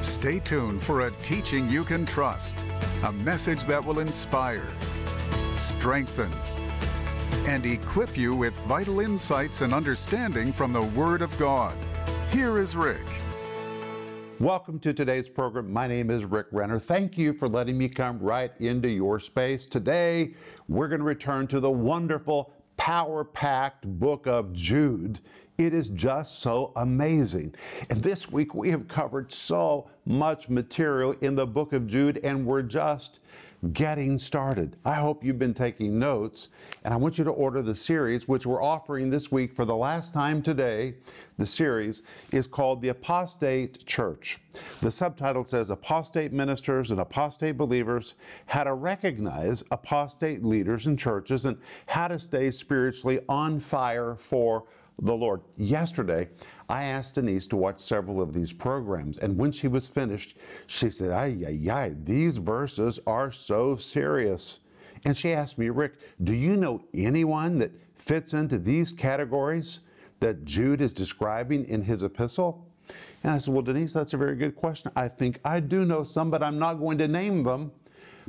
Stay tuned for a teaching you can trust, a message that will inspire, strengthen, and equip you with vital insights and understanding from the Word of God. Here is Rick. Welcome to today's program. My name is Rick Renner. Thank you for letting me come right into your space. Today, we're going to return to the wonderful, power packed book of Jude. It is just so amazing. And this week, we have covered so much material in the book of Jude, and we're just getting started. I hope you've been taking notes, and I want you to order the series, which we're offering this week for the last time today. The series is called The Apostate Church. The subtitle says Apostate Ministers and Apostate Believers How to Recognize Apostate Leaders and Churches and How to Stay Spiritually on Fire for the Lord. Yesterday, I asked Denise to watch several of these programs, and when she was finished, she said, Ay, ay, ay, these verses are so serious. And she asked me, Rick, do you know anyone that fits into these categories that Jude is describing in his epistle? And I said, Well, Denise, that's a very good question. I think I do know some, but I'm not going to name them.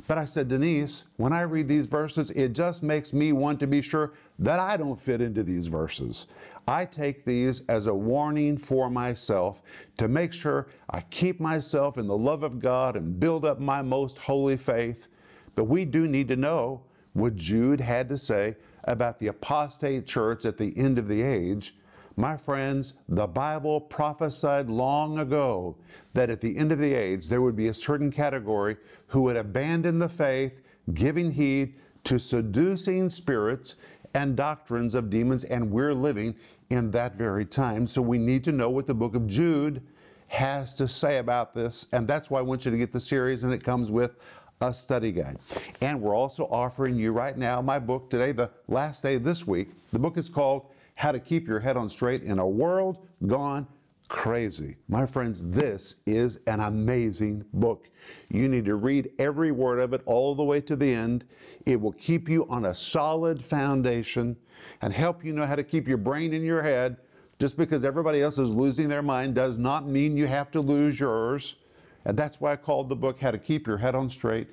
But I said, Denise, when I read these verses, it just makes me want to be sure that I don't fit into these verses. I take these as a warning for myself to make sure I keep myself in the love of God and build up my most holy faith. But we do need to know what Jude had to say about the apostate church at the end of the age. My friends, the Bible prophesied long ago that at the end of the age there would be a certain category who would abandon the faith, giving heed to seducing spirits and doctrines of demons, and we're living in that very time. So we need to know what the book of Jude has to say about this. And that's why I want you to get the series, and it comes with a study guide. And we're also offering you right now my book today, the last day of this week. The book is called How to Keep Your Head on Straight in a World Gone Crazy. My friends, this is an amazing book. You need to read every word of it all the way to the end. It will keep you on a solid foundation and help you know how to keep your brain in your head. Just because everybody else is losing their mind does not mean you have to lose yours. And that's why I called the book How to Keep Your Head on Straight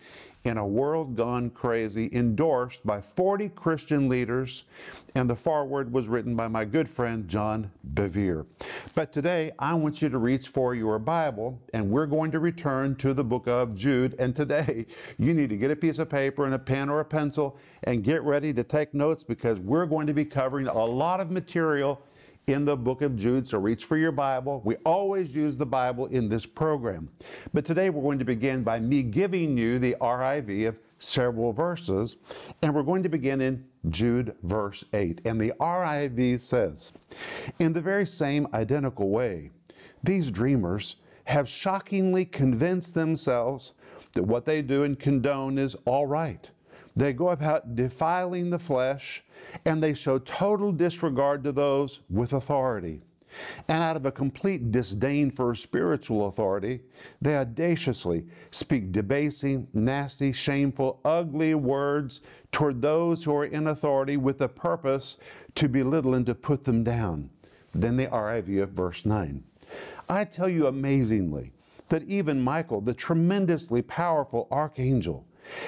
in a World Gone Crazy, endorsed by 40 Christian leaders. And the foreword was written by my good friend John Bevere. But today, I want you to reach for your Bible, and we're going to return to the book of Jude. And today, you need to get a piece of paper and a pen or a pencil and get ready to take notes because we're going to be covering a lot of material in the book of Jude, so reach for your Bible. We always use the Bible in this program. But today we're going to begin by me giving you the RIV of several verses, and we're going to begin in Jude verse 8. And the RIV says, In the very same identical way, these dreamers have shockingly convinced themselves that what they do and condone is all right. They go about defiling the flesh and they show total disregard to those with authority. And out of a complete disdain for spiritual authority, they audaciously speak debasing, nasty, shameful, ugly words toward those who are in authority with the purpose to belittle and to put them down. Then the RIV of verse 9. I tell you amazingly that even Michael, the tremendously powerful archangel,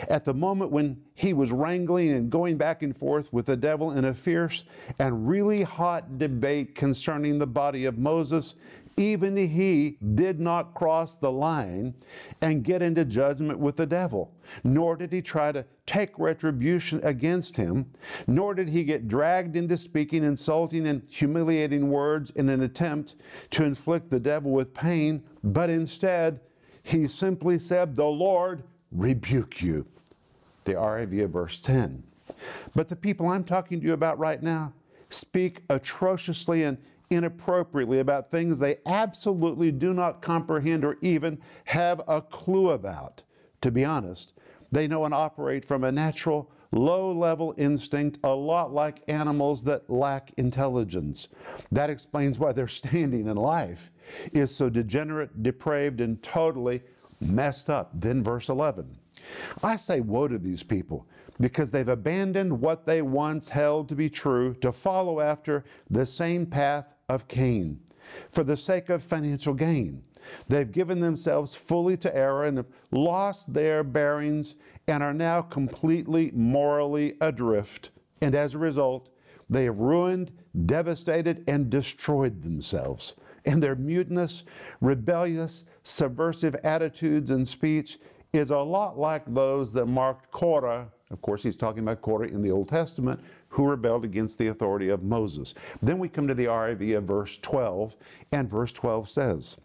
at the moment when he was wrangling and going back and forth with the devil in a fierce and really hot debate concerning the body of Moses, even he did not cross the line and get into judgment with the devil, nor did he try to take retribution against him, nor did he get dragged into speaking insulting and humiliating words in an attempt to inflict the devil with pain, but instead he simply said, The Lord rebuke you. The RIV of verse 10. But the people I'm talking to you about right now speak atrociously and inappropriately about things they absolutely do not comprehend or even have a clue about. To be honest, they know and operate from a natural, low level instinct, a lot like animals that lack intelligence. That explains why their standing in life is so degenerate, depraved, and totally messed up. Then, verse 11 I say, Woe to these people, because they've abandoned what they once held to be true to follow after the same path of Cain for the sake of financial gain. They've given themselves fully to error and have lost their bearings and are now completely morally adrift. And as a result, they have ruined, devastated, and destroyed themselves. And their mutinous, rebellious, subversive attitudes and speech is a lot like those that marked Korah. Of course, he's talking about Korah in the Old Testament, who rebelled against the authority of Moses. Then we come to the RIV of verse 12, and verse 12 says,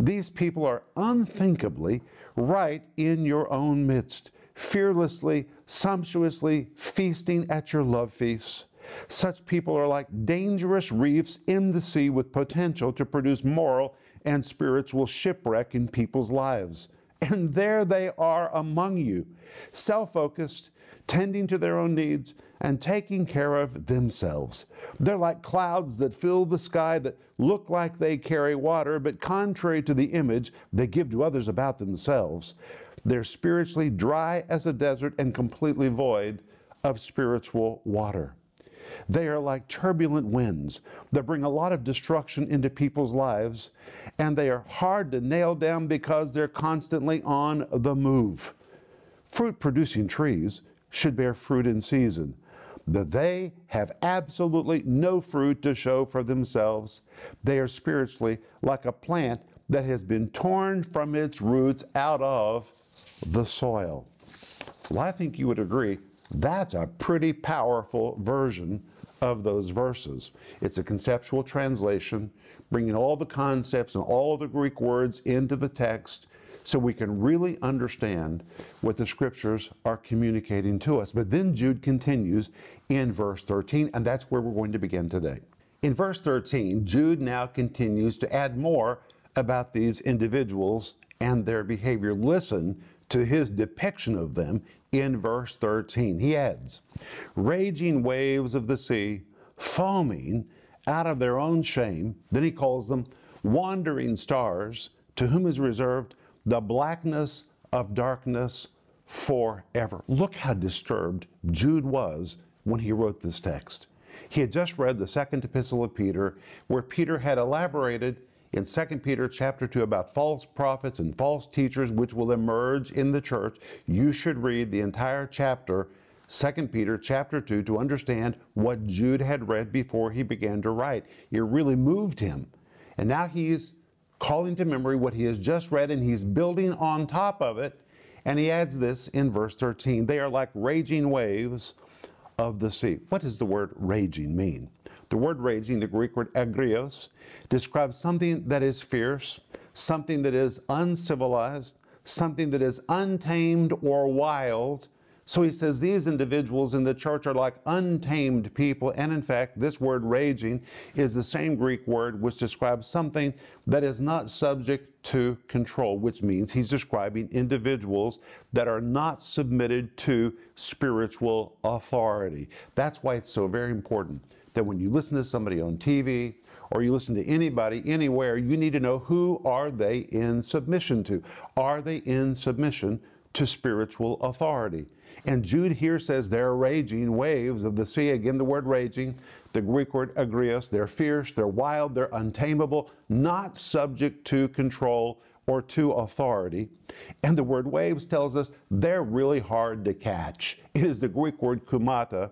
These people are unthinkably right in your own midst, fearlessly, sumptuously feasting at your love feasts. Such people are like dangerous reefs in the sea with potential to produce moral and spiritual shipwreck in people's lives. And there they are among you, self focused, tending to their own needs, and taking care of themselves. They're like clouds that fill the sky that look like they carry water, but contrary to the image they give to others about themselves, they're spiritually dry as a desert and completely void of spiritual water. They are like turbulent winds that bring a lot of destruction into people's lives, and they are hard to nail down because they're constantly on the move. Fruit producing trees should bear fruit in season, but they have absolutely no fruit to show for themselves. They are spiritually like a plant that has been torn from its roots out of the soil. Well, I think you would agree that's a pretty powerful version of those verses. It's a conceptual translation, bringing all the concepts and all the Greek words into the text so we can really understand what the scriptures are communicating to us. But then Jude continues in verse 13, and that's where we're going to begin today. In verse 13, Jude now continues to add more about these individuals and their behavior. Listen to his depiction of them in verse 13. He adds, Raging waves of the sea, foaming out of their own shame. Then he calls them wandering stars, to whom is reserved the blackness of darkness forever. Look how disturbed Jude was when he wrote this text. He had just read the second epistle of Peter, where Peter had elaborated in 2 Peter chapter 2 about false prophets and false teachers which will emerge in the church. You should read the entire chapter, 2 Peter chapter 2, to understand what Jude had read before he began to write. It really moved him. And now he's calling to memory what he has just read and he's building on top of it. And he adds this in verse 13 They are like raging waves of the sea. What does the word raging mean? The word raging, the Greek word agrios, describes something that is fierce, something that is uncivilized, something that is untamed or wild, so he says these individuals in the church are like untamed people. And in fact, this word raging is the same Greek word which describes something that is not subject to control, which means he's describing individuals that are not submitted to spiritual authority. That's why it's so very important that when you listen to somebody on TV or you listen to anybody anywhere, you need to know who are they in submission to? Are they in submission to spiritual authority? And Jude here says they're raging waves of the sea. Again, the word raging, the Greek word agrios. They're fierce, they're wild, they're untamable, not subject to control or to authority. And the word waves tells us they're really hard to catch. It is the Greek word kumata,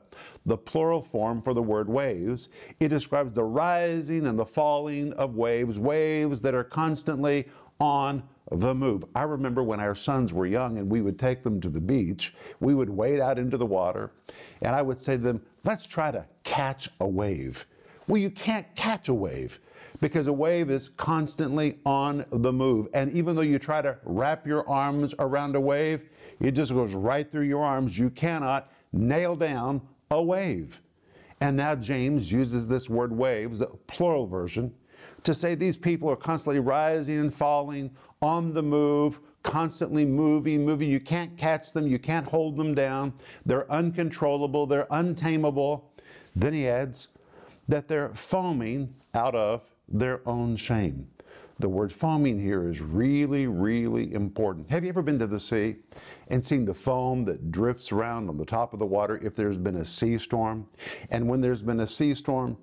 the plural form for the word waves. It describes the rising and the falling of waves, waves that are constantly on the move. I remember when our sons were young and we would take them to the beach, we would wade out into the water, and I would say to them, let's try to catch a wave. Well, you can't catch a wave because a wave is constantly on the move. And even though you try to wrap your arms around a wave, it just goes right through your arms. You cannot nail down a wave. And now James uses this word waves, the plural version, to say these people are constantly rising and falling, on the move, constantly moving, moving. You can't catch them, you can't hold them down. They're uncontrollable, they're untamable. Then he adds that they're foaming out of their own shame. The word foaming here is really, really important. Have you ever been to the sea and seen the foam that drifts around on the top of the water if there's been a sea storm? And when there's been a sea storm,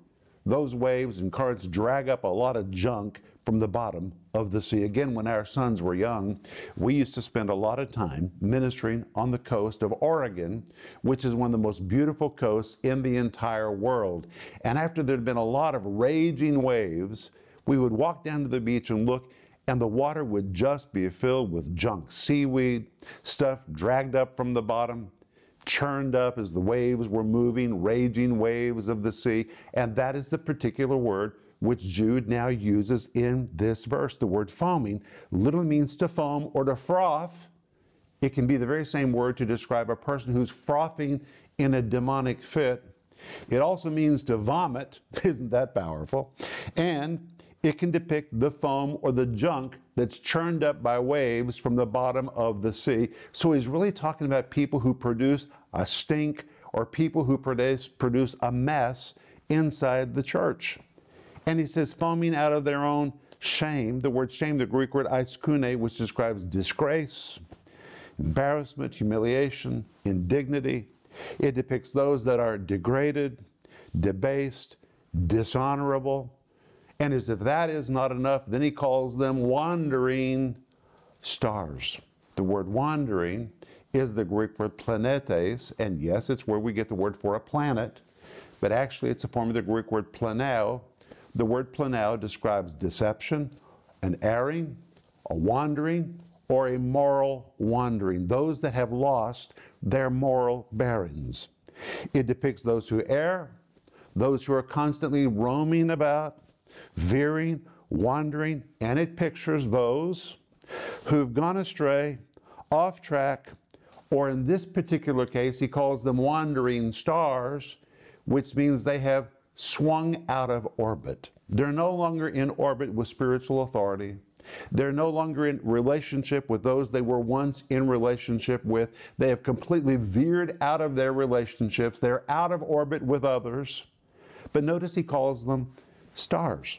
those waves and currents drag up a lot of junk, from the bottom of the sea. Again, when our sons were young, we used to spend a lot of time ministering on the coast of Oregon, which is one of the most beautiful coasts in the entire world. And after there'd been a lot of raging waves, we would walk down to the beach and look, and the water would just be filled with junk seaweed, stuff dragged up from the bottom, churned up as the waves were moving, raging waves of the sea. And that is the particular word which Jude now uses in this verse. The word foaming literally means to foam or to froth. It can be the very same word to describe a person who's frothing in a demonic fit. It also means to vomit. Isn't that powerful? And it can depict the foam or the junk that's churned up by waves from the bottom of the sea. So he's really talking about people who produce a stink or people who produce, produce a mess inside the church. And he says, foaming out of their own shame. The word shame, the Greek word aiskune, which describes disgrace, embarrassment, humiliation, indignity. It depicts those that are degraded, debased, dishonorable. And as if that is not enough, then he calls them wandering stars. The word wandering is the Greek word planetes, and yes, it's where we get the word for a planet, but actually it's a form of the Greek word planeo, the word planao describes deception, an erring, a wandering, or a moral wandering, those that have lost their moral bearings. It depicts those who err, those who are constantly roaming about, veering, wandering, and it pictures those who've gone astray, off track, or in this particular case, he calls them wandering stars, which means they have swung out of orbit. They're no longer in orbit with spiritual authority. They're no longer in relationship with those they were once in relationship with. They have completely veered out of their relationships. They're out of orbit with others. But notice he calls them stars.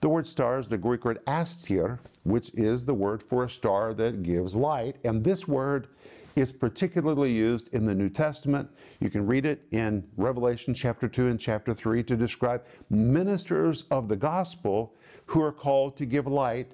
The word star is the Greek word aster, which is the word for a star that gives light. And this word is particularly used in the New Testament. You can read it in Revelation chapter 2 and chapter 3 to describe ministers of the gospel who are called to give light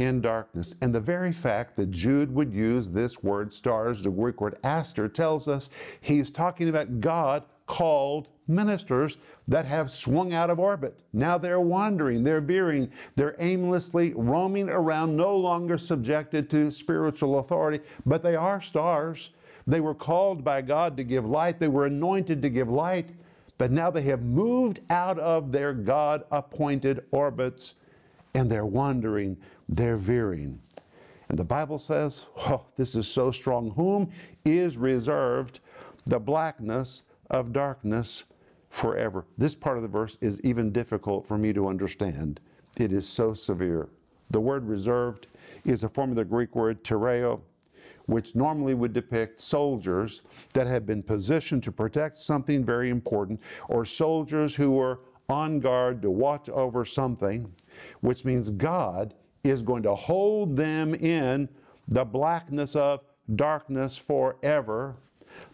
in darkness. And the very fact that Jude would use this word stars, the Greek word aster, tells us he's talking about God called ministers that have swung out of orbit. Now they're wandering, they're veering, they're aimlessly roaming around, no longer subjected to spiritual authority, but they are stars. They were called by God to give light, they were anointed to give light, but now they have moved out of their God appointed orbits and they're wandering, they're veering. And the Bible says, oh, this is so strong. Whom is reserved the blackness of darkness forever. This part of the verse is even difficult for me to understand. It is so severe. The word reserved is a form of the Greek word tereo, which normally would depict soldiers that have been positioned to protect something very important, or soldiers who were on guard to watch over something, which means God is going to hold them in the blackness of darkness forever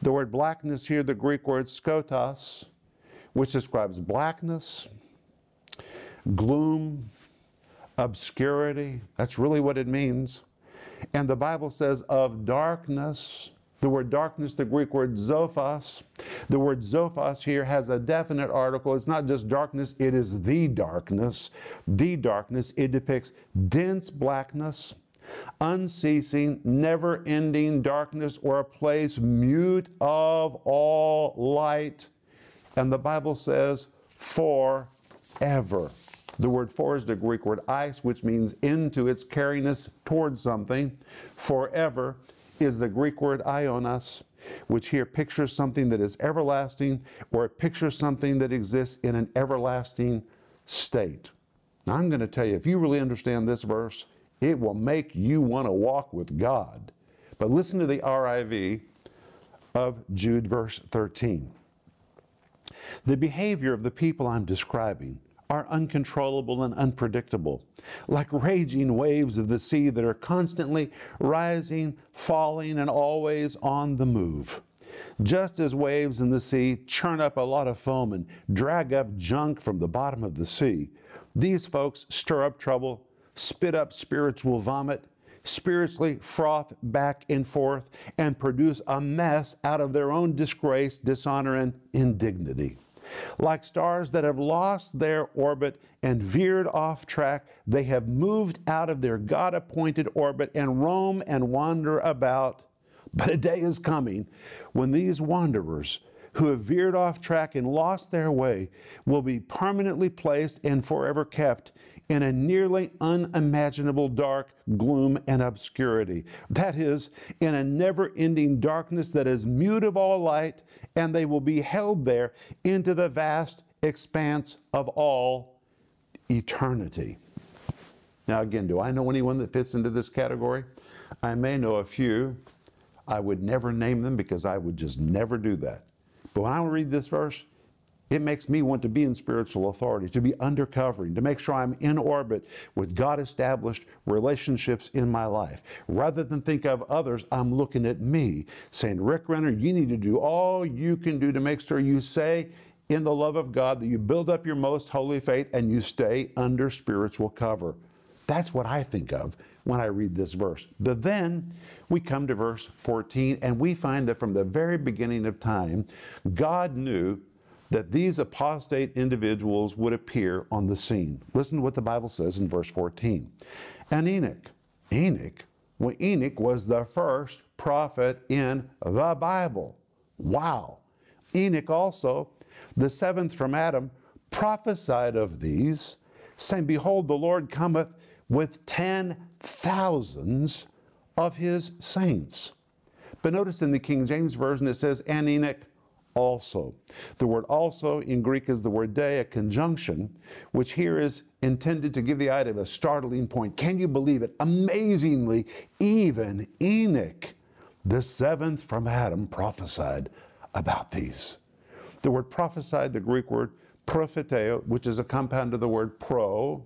the word blackness here, the Greek word skotos, which describes blackness, gloom, obscurity. That's really what it means. And the Bible says of darkness, the word darkness, the Greek word zophos. The word zophos here has a definite article. It's not just darkness, it is the darkness. The darkness. It depicts dense blackness unceasing, never ending darkness or a place mute of all light. And the Bible says, forever. The word for is the Greek word eis, which means into, it's carrying us towards something. Forever is the Greek word aionos, which here pictures something that is everlasting, or it pictures something that exists in an everlasting state. Now, I'm going to tell you, if you really understand this verse, it will make you want to walk with God. But listen to the RIV of Jude, verse 13. The behavior of the people I'm describing are uncontrollable and unpredictable, like raging waves of the sea that are constantly rising, falling, and always on the move. Just as waves in the sea churn up a lot of foam and drag up junk from the bottom of the sea, these folks stir up trouble, spit up spiritual vomit, spiritually froth back and forth, and produce a mess out of their own disgrace, dishonor, and indignity. Like stars that have lost their orbit and veered off track, they have moved out of their God appointed orbit and roam and wander about. But a day is coming when these wanderers who have veered off track and lost their way will be permanently placed and forever kept in a nearly unimaginable dark gloom and obscurity. That is, in a never ending darkness that is mute of all light, and they will be held there into the vast expanse of all eternity. Now, again, do I know anyone that fits into this category? I may know a few. I would never name them because I would just never do that. But when I read this verse, it makes me want to be in spiritual authority, to be undercovering, to make sure I'm in orbit with God established relationships in my life. Rather than think of others, I'm looking at me, saying, Rick Renner, you need to do all you can do to make sure you say in the love of God that you build up your most holy faith and you stay under spiritual cover. That's what I think of when I read this verse. But then we come to verse 14 and we find that from the very beginning of time, God knew that these apostate individuals would appear on the scene. Listen to what the Bible says in verse 14. And Enoch, Enoch, well, Enoch was the first prophet in the Bible. Wow. Enoch also, the seventh from Adam, prophesied of these, saying, Behold, the Lord cometh with ten thousands of his saints. But notice in the King James Version it says, And Enoch also. The word also in Greek is the word de, a conjunction, which here is intended to give the idea of a startling point. Can you believe it? Amazingly, even Enoch, the seventh from Adam, prophesied about these. The word prophesied, the Greek word propheteo, which is a compound of the word pro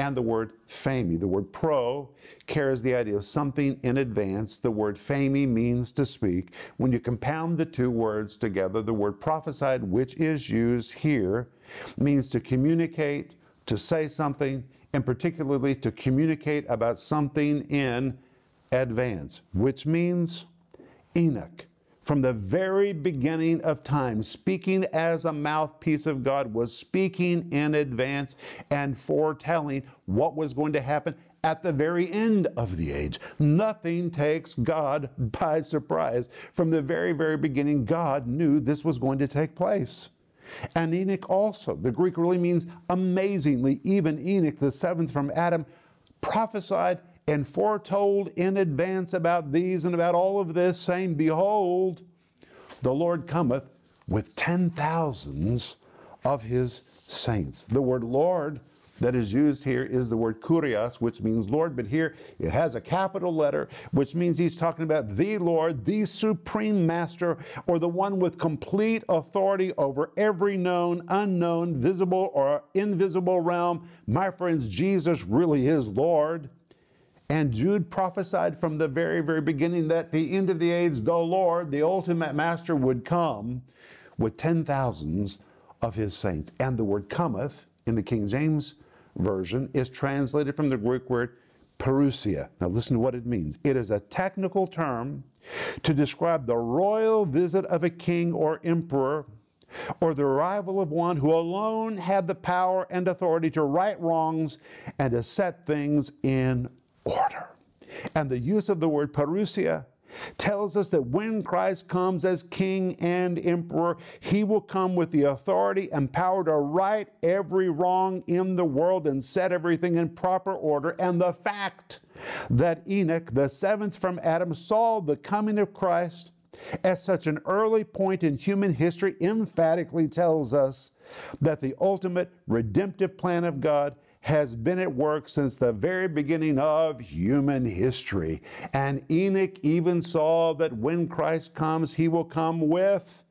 and the word phemi. The word pro carries the idea of something in advance. The word phemi means to speak. When you compound the two words together, the word prophesied, which is used here, means to communicate, to say something, and particularly to communicate about something in advance, which means Enoch from the very beginning of time, speaking as a mouthpiece of God, was speaking in advance and foretelling what was going to happen at the very end of the age. Nothing takes God by surprise. From the very, very beginning, God knew this was going to take place. And Enoch also, the Greek really means amazingly, even Enoch, the seventh from Adam, prophesied and foretold in advance about these and about all of this, saying, Behold, the Lord cometh with ten thousands of his saints. The word Lord that is used here is the word kurios, which means Lord, but here it has a capital letter, which means he's talking about the Lord, the supreme master, or the one with complete authority over every known, unknown, visible, or invisible realm. My friends, Jesus really is Lord. And Jude prophesied from the very, very beginning that the end of the age, the Lord, the ultimate master, would come with ten thousands of his saints. And the word cometh in the King James Version is translated from the Greek word parousia. Now listen to what it means. It is a technical term to describe the royal visit of a king or emperor or the arrival of one who alone had the power and authority to right wrongs and to set things in order. And the use of the word parousia tells us that when Christ comes as king and emperor, he will come with the authority and power to right every wrong in the world and set everything in proper order. And the fact that Enoch, the seventh from Adam, saw the coming of Christ at such an early point in human history emphatically tells us that the ultimate redemptive plan of God has been at work since the very beginning of human history. And Enoch even saw that when Christ comes, he will come with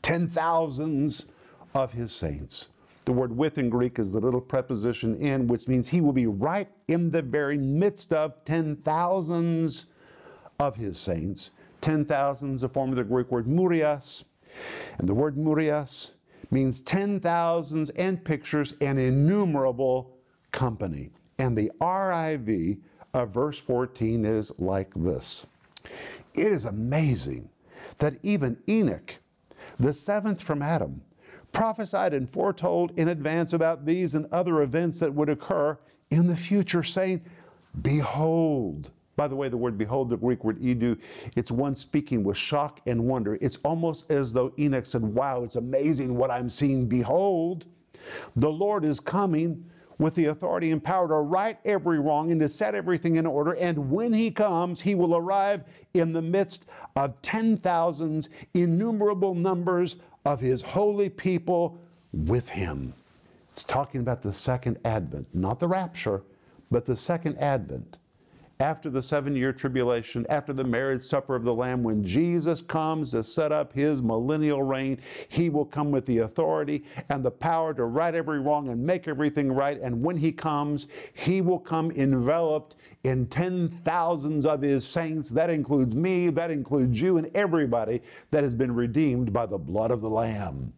ten thousands of his saints. The word with in Greek is the little preposition in, which means he will be right in the very midst of ten thousands of his saints. Ten thousands, a form of the Greek word murias. And the word murias means ten thousands and pictures and innumerable company. And the RIV of verse 14 is like this It is amazing that even Enoch, the seventh from Adam, prophesied and foretold in advance about these and other events that would occur in the future, saying, Behold, by the way, the word behold, the Greek word idu, it's one speaking with shock and wonder. It's almost as though Enoch said, Wow, it's amazing what I'm seeing. Behold, the Lord is coming with the authority and power to right every wrong and to set everything in order. And when he comes, he will arrive in the midst of ten thousands, innumerable numbers of his holy people with him. It's talking about the second advent, not the rapture, but the second advent after the seven year tribulation, after the marriage supper of the Lamb, when Jesus comes to set up his millennial reign, he will come with the authority and the power to right every wrong and make everything right. And when he comes, he will come enveloped in ten thousands of his saints. That includes me, that includes you, and everybody that has been redeemed by the blood of the Lamb.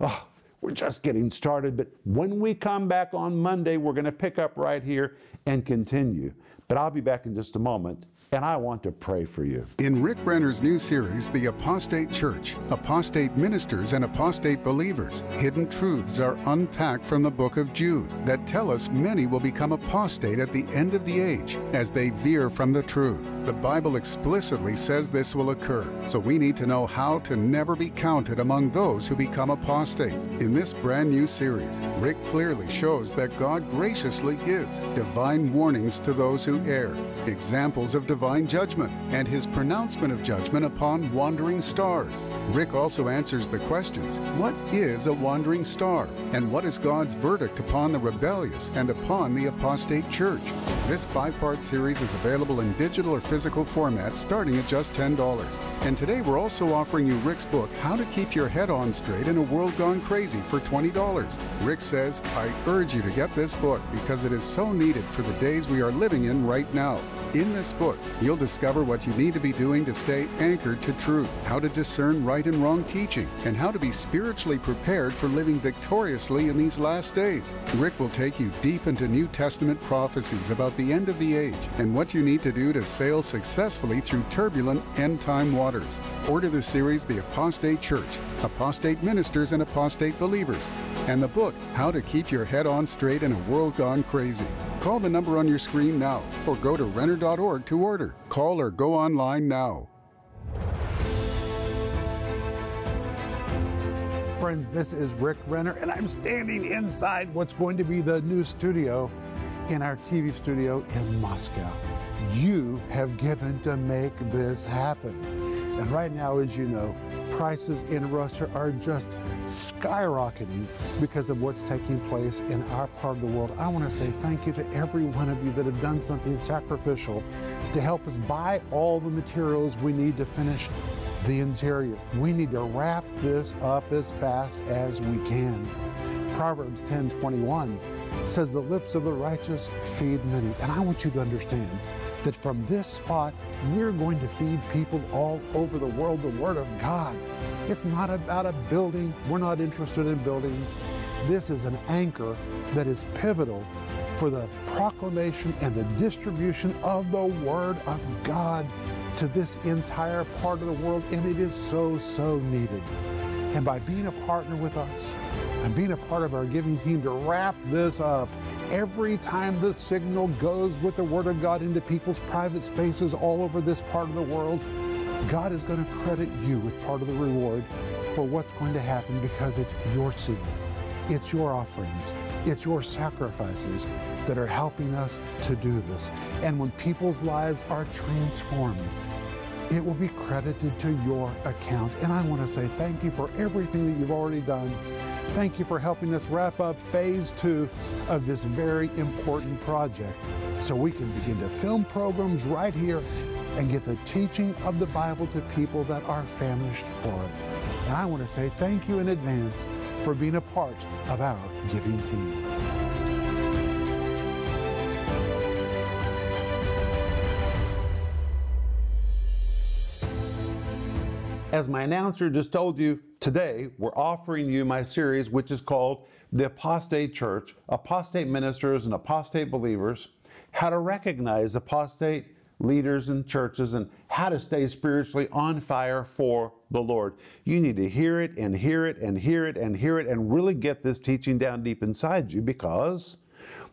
Oh, we're just getting started, but when we come back on Monday, we're going to pick up right here and continue. But I'll be back in just a moment, and I want to pray for you. In Rick Renner's new series, The Apostate Church, Apostate Ministers and Apostate Believers, hidden truths are unpacked from the book of Jude that tell us many will become apostate at the end of the age as they veer from the truth. The Bible explicitly says this will occur, so we need to know how to never be counted among those who become apostate. In this brand new series, Rick clearly shows that God graciously gives divine warnings to those who err, examples of divine judgment, and his pronouncement of judgment upon wandering stars. Rick also answers the questions What is a wandering star? And what is God's verdict upon the rebellious and upon the apostate church? This five part series is available in digital or physical format starting at just $10. And today we're also offering you Rick's book, How to Keep Your Head On Straight in a World Gone Crazy, for $20. Rick says, I urge you to get this book because it is so needed for the days we are living in right now. In this book, you'll discover what you need to be doing to stay anchored to truth, how to discern right and wrong teaching, and how to be spiritually prepared for living victoriously in these last days. Rick will take you deep into New Testament prophecies about the end of the age and what you need to do to sail successfully through turbulent end time waters. Order the series The Apostate Church, Apostate Ministers and Apostate Believers, and the book How to Keep Your Head On Straight in a World Gone Crazy. Call the number on your screen now or go to Renner.org to order. Call or go online now. Friends, this is Rick Renner, and I'm standing inside what's going to be the new studio in our TV studio in Moscow. You have given to make this happen. And right now, as you know, prices in Russia are just skyrocketing because of what's taking place in our part of the world. I want to say thank you to every one of you that have done something sacrificial to help us buy all the materials we need to finish the interior. We need to wrap this up as fast as we can. Proverbs 10:21 says the lips of the righteous feed many. And I want you to understand that from this spot, we're going to feed people all over the world the Word of God. It's not about a building. We're not interested in buildings. This is an anchor that is pivotal for the proclamation and the distribution of the Word of God to this entire part of the world, and it is so, so needed. And by being a partner with us and being a part of our giving team to wrap this up, every time the signal goes with the Word of God into people's private spaces all over this part of the world, God is going to credit you with part of the reward for what's going to happen because it's your seed, it's your offerings, it's your sacrifices that are helping us to do this. And when people's lives are transformed, it will be credited to your account. And I want to say thank you for everything that you've already done. Thank you for helping us wrap up phase two of this very important project so we can begin to film programs right here and get the teaching of the Bible to people that are famished for it. And I want to say thank you in advance for being a part of our giving team. As my announcer just told you, today we're offering you my series, which is called The Apostate Church Apostate Ministers and Apostate Believers How to Recognize Apostate Leaders in Churches and How to Stay Spiritually on Fire for the Lord. You need to hear it and hear it and hear it and hear it and really get this teaching down deep inside you because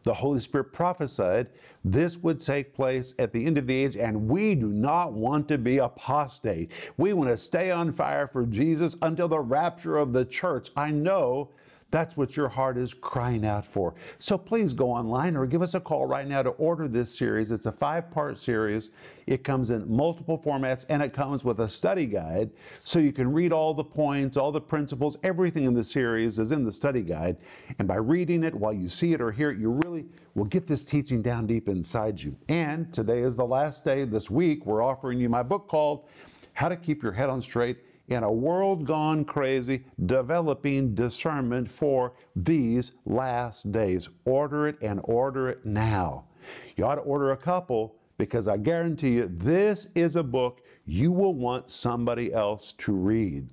the Holy Spirit prophesied this would take place at the end of the age, and we do not want to be apostate. We want to stay on fire for Jesus until the rapture of the church. I know that's what your heart is crying out for. So please go online or give us a call right now to order this series. It's a five part series. It comes in multiple formats and it comes with a study guide so you can read all the points, all the principles, everything in the series is in the study guide. And by reading it while you see it or hear it, you really will get this teaching down deep inside you. And today is the last day this week. We're offering you my book called How to Keep Your Head on Straight in a world gone crazy, developing discernment for these last days. Order it and order it now. You ought to order a couple because I guarantee you this is a book you will want somebody else to read.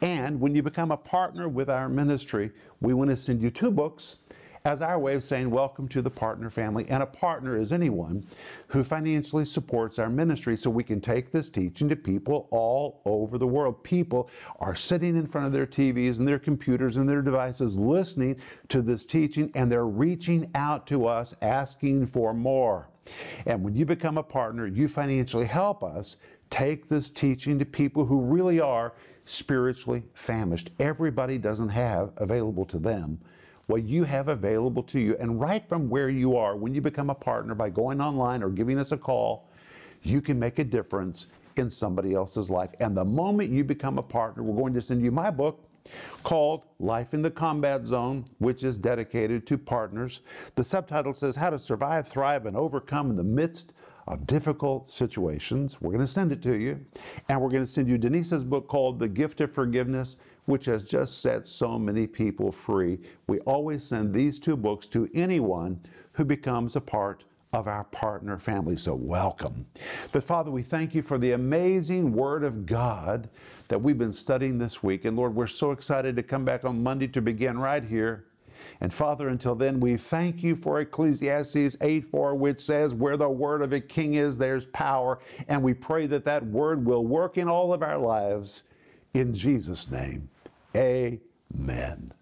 And when you become a partner with our ministry, we want to send you two books as our way of saying welcome to the partner family. And a partner is anyone who financially supports our ministry so we can take this teaching to people all over the world. People are sitting in front of their TVs and their computers and their devices listening to this teaching and they're reaching out to us asking for more. And when you become a partner, you financially help us take this teaching to people who really are spiritually famished. Everybody doesn't have available to them what you have available to you. And right from where you are, when you become a partner by going online or giving us a call, you can make a difference in somebody else's life. And the moment you become a partner, we're going to send you my book called Life in the Combat Zone, which is dedicated to partners. The subtitle says How to Survive, Thrive, and Overcome in the Midst of Difficult Situations. We're going to send it to you. And we're going to send you Denise's book called The Gift of Forgiveness which has just set so many people free. We always send these two books to anyone who becomes a part of our partner family. So, welcome. But, Father, we thank you for the amazing Word of God that we've been studying this week. And, Lord, we're so excited to come back on Monday to begin right here. And, Father, until then, we thank you for Ecclesiastes 8 4, which says, Where the word of a king is, there's power. And we pray that that word will work in all of our lives. In Jesus' name. Amen.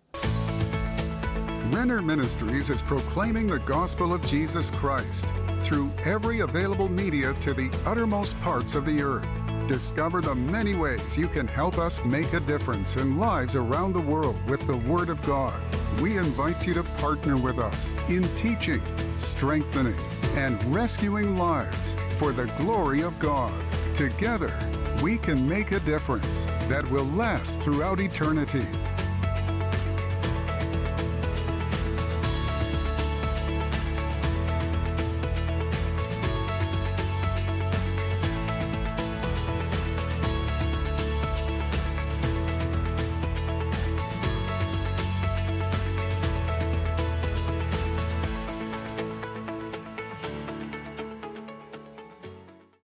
Renner Ministries is proclaiming the gospel of Jesus Christ through every available media to the uttermost parts of the earth. Discover the many ways you can help us make a difference in lives around the world with the Word of God. We invite you to partner with us in teaching, strengthening, and rescuing lives for the glory of God. Together, we can make a difference that will last throughout eternity.